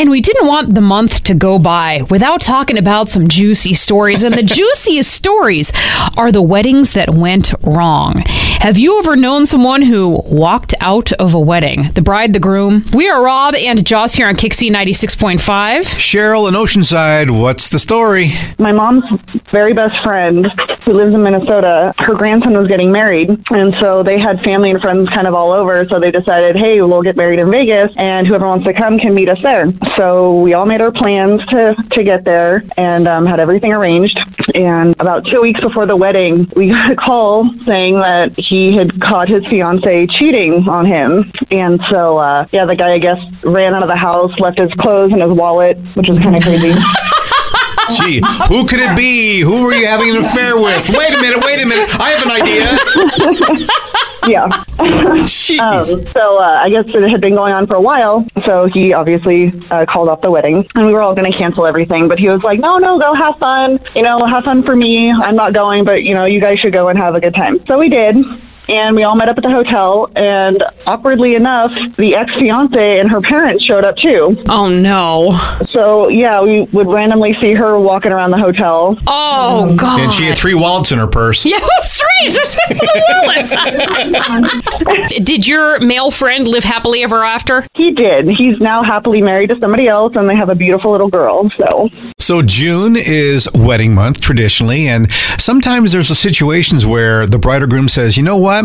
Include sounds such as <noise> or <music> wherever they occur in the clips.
And we didn't want the month to go by without talking about some juicy stories. And the <laughs> juiciest stories are the weddings that went wrong. Have you ever known someone who walked out of a wedding? The bride, the groom. We are Rob and Joss here on KyXy 96.5. Cheryl in Oceanside, what's the story? my mom's very best friend who lives in Minnesota, her grandson was getting married. And so they had family and friends kind of all over. So they decided, hey, we'll get married in Vegas and whoever wants to come can meet us there. So we all made our plans to, to get there and um, had everything arranged. And about two weeks before the wedding, we got a call saying that he had caught his fiance cheating on him. And so, uh, yeah, the guy, I guess, ran out of the house, left his clothes and his wallet, which was kind of crazy. <laughs> Gee, who could it be? Who were you having an affair with? Wait a minute, wait a minute. I have an idea. yeah. Um, so uh, I guess it had been going on for a while. So he obviously uh, called off the wedding, and we were all going to cancel everything. But he was like, "No, no, go have fun. You know, have fun for me. I'm not going, but you know, you guys should go and have a good time." So we did. And we all met up at the hotel, and awkwardly enough, the ex fiance and her parents showed up too. Oh, no. So, yeah, we would randomly see her walking around the hotel. Oh, mm. God. and she had three wallets in her purse. Yeah, strange. Just <laughs> the wallets. <laughs> Did your male friend live happily ever after? He did. He's now happily married to somebody else, and they have a beautiful little girl. So, So June is wedding month traditionally, and sometimes there's situations where the bride or groom says, "You know what?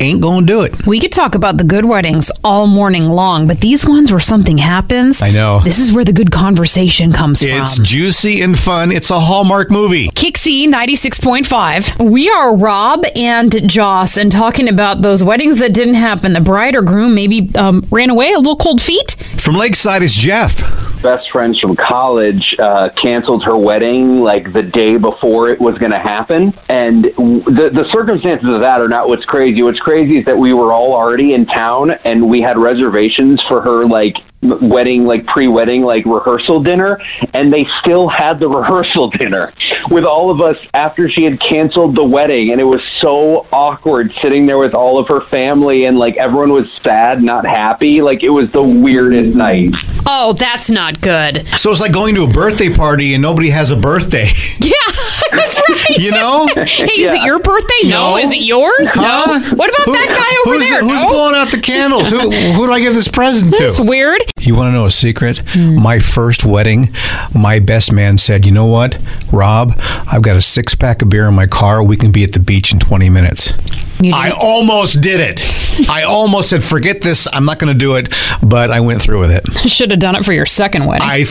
Ain't gonna do it." We could talk about the good weddings all morning long, but these ones where something happens, I know. This is where the good conversation comes It's from. It's juicy and fun. It's a Hallmark movie. KyXy 96.5. We are Rob and Joss and talking about those weddings that didn't happen. The bride or groom maybe um, ran away, a little cold feet. From Lakeside is Jeff. Best friends from college uh, canceled her wedding like the day before it was going to happen. And the, the circumstances of that are not what's crazy. What's crazy is that we were all already in town and we had reservations for her like wedding, like pre-wedding, like rehearsal dinner. And they still had the <laughs> rehearsal dinner with all of us after she had canceled the wedding. And it was so awkward sitting there with all of her family and like everyone was sad, not happy. Like it was the weirdest night. Oh, that's not good. So it's like going to a birthday party and nobody has a birthday. <laughs> Yeah, that's right. You know? Hey, is it your birthday? No. No. Is it yours? Huh? No. What about Who- that guy over who's, there? Who's No? blowing out the candles? Who, who do I give this present to? That's weird. You want to know a secret? My first wedding, my best man said, "You know what, Rob? I've got a six pack of beer in my car. We can be at the beach in 20 minutes." I almost did it. I almost said, "Forget this. I'm not going to do it," but I went through with it. <laughs> should have done it for your second wedding. I.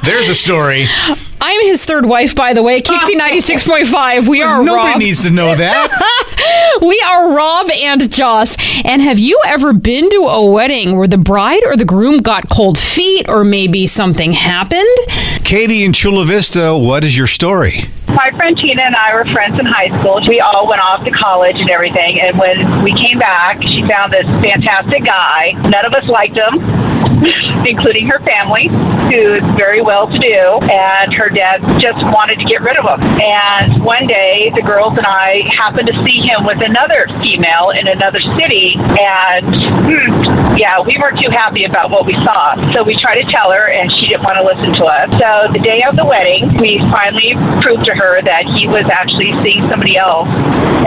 <laughs> There's a story. I'm his third wife, by the way. KyXy <laughs> 96.5. We are Nobody Rob. needs to know that. We are Rob and Joss. And have you ever been to a wedding where the bride or the groom got cold feet or maybe something happened? Katie in Chula Vista, what is your story? My friend Tina and I were friends in high school. We all went off to college and everything. And when we came back, she found this fantastic guy. None of us liked him, including her family, who is very well to do. And her dad just wanted to get rid of him. And one day, the girls and I happened to see him with another female in another city. And hmm, yeah, we weren't too happy about what we saw. So we tried to tell her, and she didn't want to listen to us. So the day of the wedding, we finally proved to her that he was actually seeing somebody else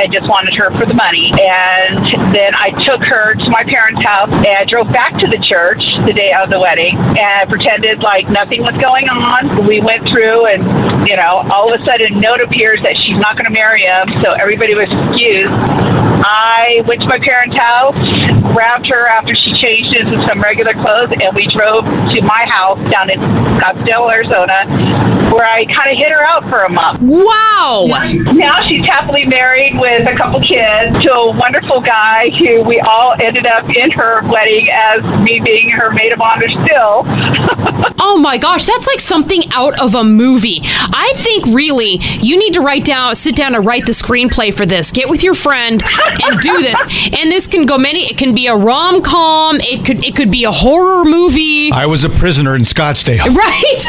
and just wanted her for the money. And then I took her to my parents' house and drove back to the church the day of the wedding and pretended like nothing was going on. We went through and, you know, all of a sudden note appears that she's not going to marry him. So everybody was confused. Went to my parents' house, grabbed her after she changed into some regular clothes, and we drove to my house down in Scottsdale, Arizona, where I kind of hid her out for a month. Wow. Now she's happily married with a couple kids to a wonderful guy who we all ended up in her wedding as me being her maid of honor still. <laughs> Oh my gosh, that's like something out of a movie. I think really you need to write down, sit down and write the screenplay for this. Get with your friend and do this. And this can go many. It can be a rom com. It could it could be a horror movie. I was a prisoner in Scottsdale. Right.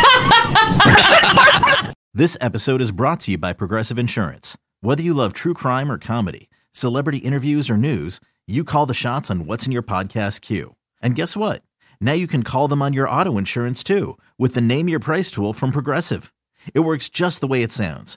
<laughs> This episode is brought to you by Progressive Insurance. Whether you love true crime or comedy, celebrity interviews or news, you call the shots on what's in your podcast queue. And guess what? Now you can call them on your auto insurance too with the Name Your Price tool from Progressive. It works just the way it sounds.